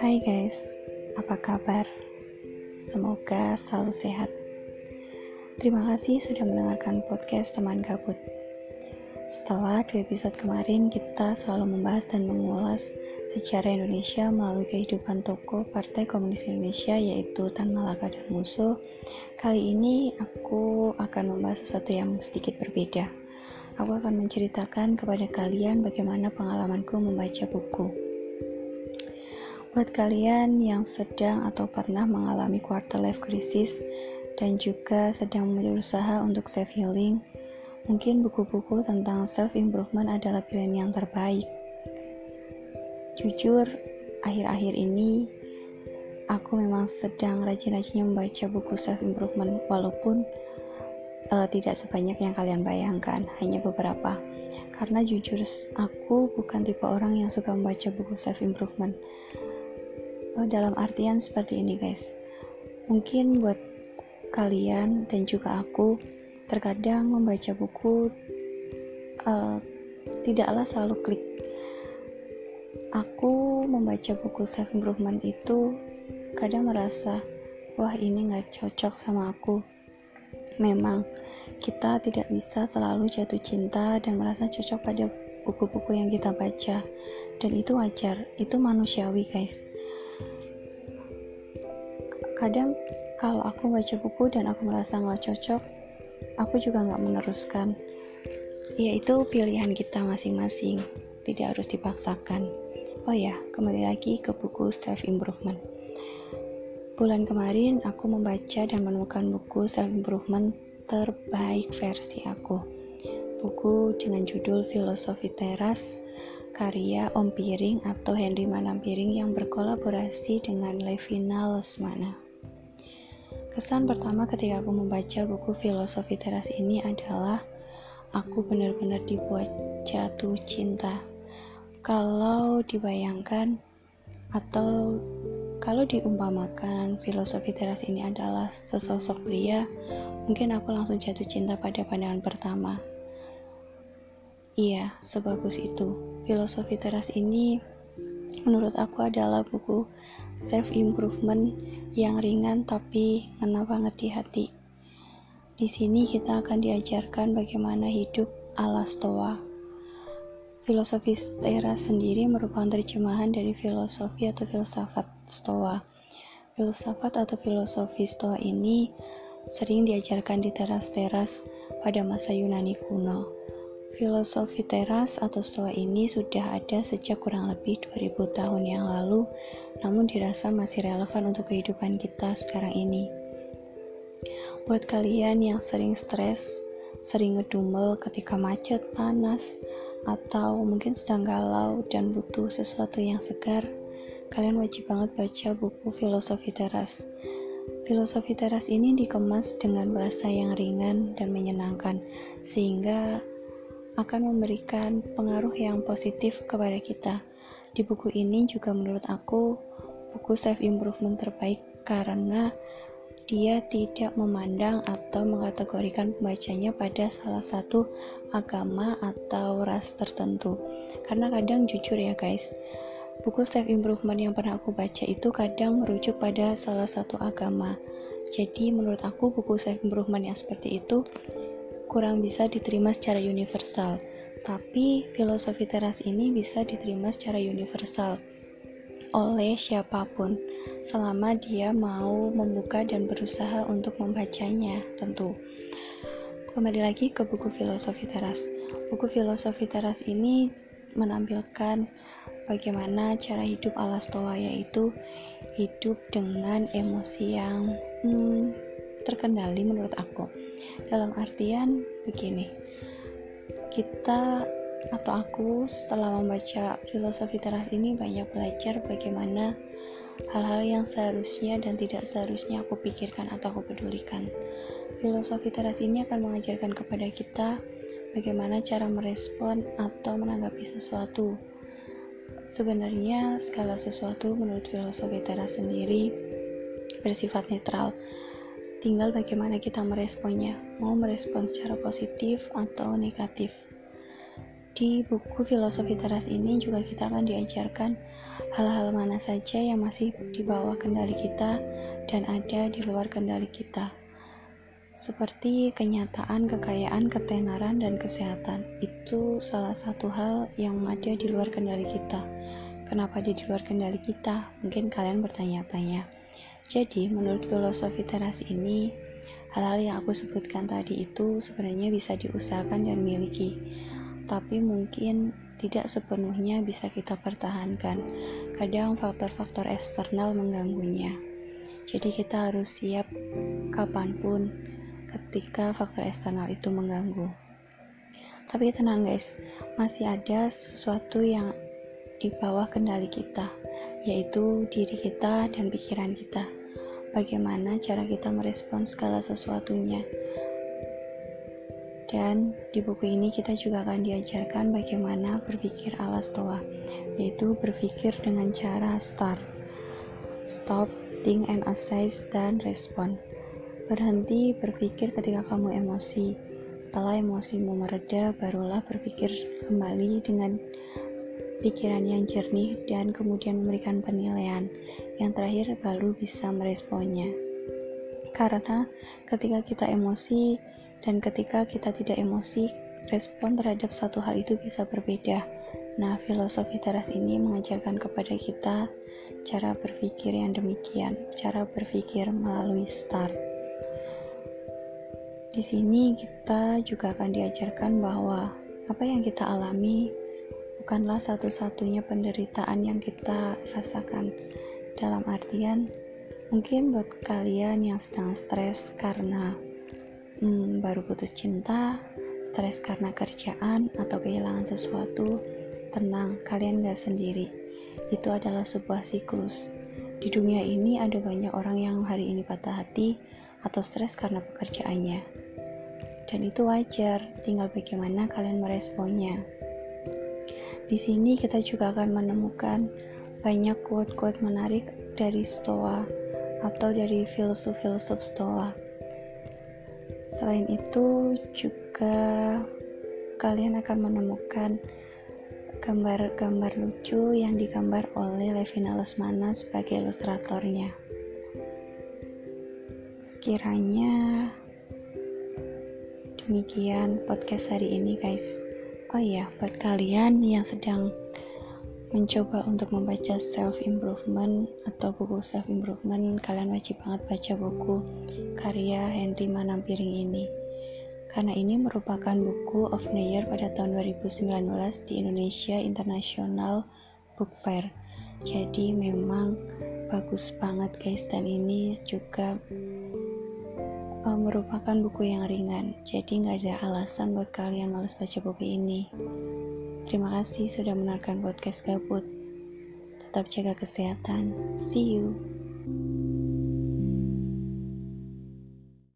Hai guys, apa kabar? Semoga selalu sehat. Terima kasih sudah mendengarkan podcast teman gabut. Setelah dua episode kemarin, kita selalu membahas dan mengulas sejarah Indonesia melalui kehidupan tokoh Partai Komunis Indonesia yaitu Tan Malaka dan Musuh. Kali ini aku akan membahas sesuatu yang sedikit berbeda. Aku akan menceritakan kepada kalian bagaimana pengalamanku membaca buku. Buat kalian yang sedang atau pernah mengalami quarter life crisis dan juga sedang berusaha untuk self healing, mungkin buku-buku tentang self improvement adalah pilihan yang terbaik. Jujur, akhir-akhir ini aku memang sedang rajin-rajinnya membaca buku self improvement walaupun uh, tidak sebanyak yang kalian bayangkan, hanya beberapa. Karena jujur aku bukan tipe orang yang suka membaca buku self improvement oh, dalam artian seperti ini guys. Mungkin buat kalian dan juga aku terkadang membaca buku uh, tidaklah selalu klik. Aku membaca buku self improvement itu kadang merasa wah ini nggak cocok sama aku memang kita tidak bisa selalu jatuh cinta dan merasa cocok pada buku-buku yang kita baca. Dan itu wajar itu manusiawi guys. Kadang kalau aku baca buku dan aku merasa nggak cocok aku juga nggak meneruskan. Ya itu pilihan kita masing-masing. Tidak harus dipaksakan. Oh ya kembali lagi ke buku self improvement bulan kemarin aku membaca dan menemukan buku self improvement terbaik versi aku buku dengan judul Filosofi Teras karya Om Piring atau Henry Manampiring yang berkolaborasi dengan Levina Lesmana. Kesan pertama ketika aku membaca buku filosofi teras ini adalah aku benar-benar dibuat jatuh cinta. Kalau dibayangkan atau kalau diumpamakan filosofi teras ini adalah sesosok pria, mungkin aku langsung jatuh cinta pada pandangan pertama. Iya, sebagus itu. Filosofi teras ini menurut aku adalah buku self improvement yang ringan tapi ngena banget di hati. Di sini kita akan diajarkan bagaimana hidup ala Stoa. Filosofi teras sendiri merupakan terjemahan dari filosofi atau filsafat Stoa. Filsafat atau filosofi Stoa ini sering diajarkan di teras-teras pada masa Yunani kuno. Filosofi teras atau stoa ini sudah ada sejak kurang lebih 2000 tahun yang lalu, namun dirasa masih relevan untuk kehidupan kita sekarang ini. Buat kalian yang sering stres, sering ngedumel ketika macet, panas, atau mungkin sedang galau dan butuh sesuatu yang segar, kalian wajib banget baca buku Filosofi Teras. Filosofi teras ini dikemas dengan bahasa yang ringan dan menyenangkan, sehingga akan memberikan pengaruh yang positif kepada kita. Di buku ini juga menurut aku buku self improvement terbaik karena dia tidak memandang atau mengkategorikan pembacanya pada salah satu agama atau ras tertentu. Karena kadang jujur ya guys, buku self improvement yang pernah aku baca itu kadang merujuk pada salah satu agama. Jadi menurut aku buku self improvement yang seperti itu kurang bisa diterima secara universal, tapi filosofi teras ini bisa diterima secara universal oleh siapa pun, selama dia mau membuka dan berusaha untuk membacanya, tentu. Kembali lagi ke buku filosofi teras. Buku filosofi teras ini menampilkan bagaimana cara hidup ala stoa yaitu hidup dengan emosi yang hmm, terkendali menurut aku dalam artian begini kita atau aku setelah membaca filosofi teras ini banyak belajar bagaimana hal-hal yang seharusnya dan tidak seharusnya aku pikirkan atau aku pedulikan. Filosofi teras ini akan mengajarkan kepada kita bagaimana cara merespon atau menanggapi sesuatu. Sebenarnya segala sesuatu menurut filosofi teras sendiri bersifat netral tinggal bagaimana kita meresponnya mau merespon secara positif atau negatif di buku filosofi teras ini juga kita akan diajarkan hal-hal mana saja yang masih di bawah kendali kita dan ada di luar kendali kita. Seperti kenyataan, kekayaan, ketenaran, dan kesehatan. Itu salah satu hal yang ada di luar kendali kita. Kenapa dia di luar kendali kita? Mungkin kalian bertanya-tanya. Jadi, menurut filosofi teras ini, hal-hal yang aku sebutkan tadi itu sebenarnya bisa diusahakan dan miliki tapi mungkin tidak sepenuhnya bisa kita pertahankan. Kadang faktor-faktor eksternal mengganggunya. Jadi kita harus siap kapan pun ketika faktor eksternal itu mengganggu. Tapi tenang guys, masih ada sesuatu yang di bawah kendali kita, yaitu diri kita dan pikiran kita. Bagaimana cara kita merespons segala sesuatunya, dan di buku ini kita juga akan diajarkan bagaimana berpikir ala stoa, yaitu berpikir dengan cara start, stop, think and assess, dan respon. Berhenti berpikir ketika kamu emosi. Setelah emosimu mereda, barulah berpikir kembali dengan pikiran yang jernih dan kemudian memberikan penilaian. Yang terakhir baru bisa meresponnya. Karena ketika kita emosi, dan ketika kita tidak emosi, respon terhadap satu hal itu bisa berbeda. Nah, filosofi teras ini mengajarkan kepada kita cara berpikir yang demikian, cara berpikir melalui start. Di sini kita juga akan diajarkan bahwa apa yang kita alami bukanlah satu-satunya penderitaan yang kita rasakan. Dalam artian, mungkin buat kalian yang sedang stres karena hmm, baru putus cinta, stres karena kerjaan atau kehilangan sesuatu, tenang, kalian gak sendiri. Itu adalah sebuah siklus. Di dunia ini ada banyak orang yang hari ini patah hati atau stres karena pekerjaannya. Dan itu wajar, tinggal bagaimana kalian meresponnya. Di sini kita juga akan menemukan banyak quote-quote menarik dari Stoa atau dari filsuf-filsuf Stoa Selain itu, juga kalian akan menemukan gambar-gambar lucu yang digambar oleh Levina Lesmana sebagai ilustratornya. Sekiranya demikian podcast hari ini, guys. Oh iya, buat kalian yang sedang mencoba untuk membaca self improvement atau buku self improvement kalian wajib banget baca buku karya Henry Manampiring ini. Karena ini merupakan buku of the year pada tahun 2019 di Indonesia International Book Fair. Jadi memang bagus banget guys. Dan ini juga uh, merupakan buku yang ringan jadi nggak ada alasan buat kalian males baca buku ini Terima kasih sudah menonton podcast gabut. Tetap jaga kesehatan. See you.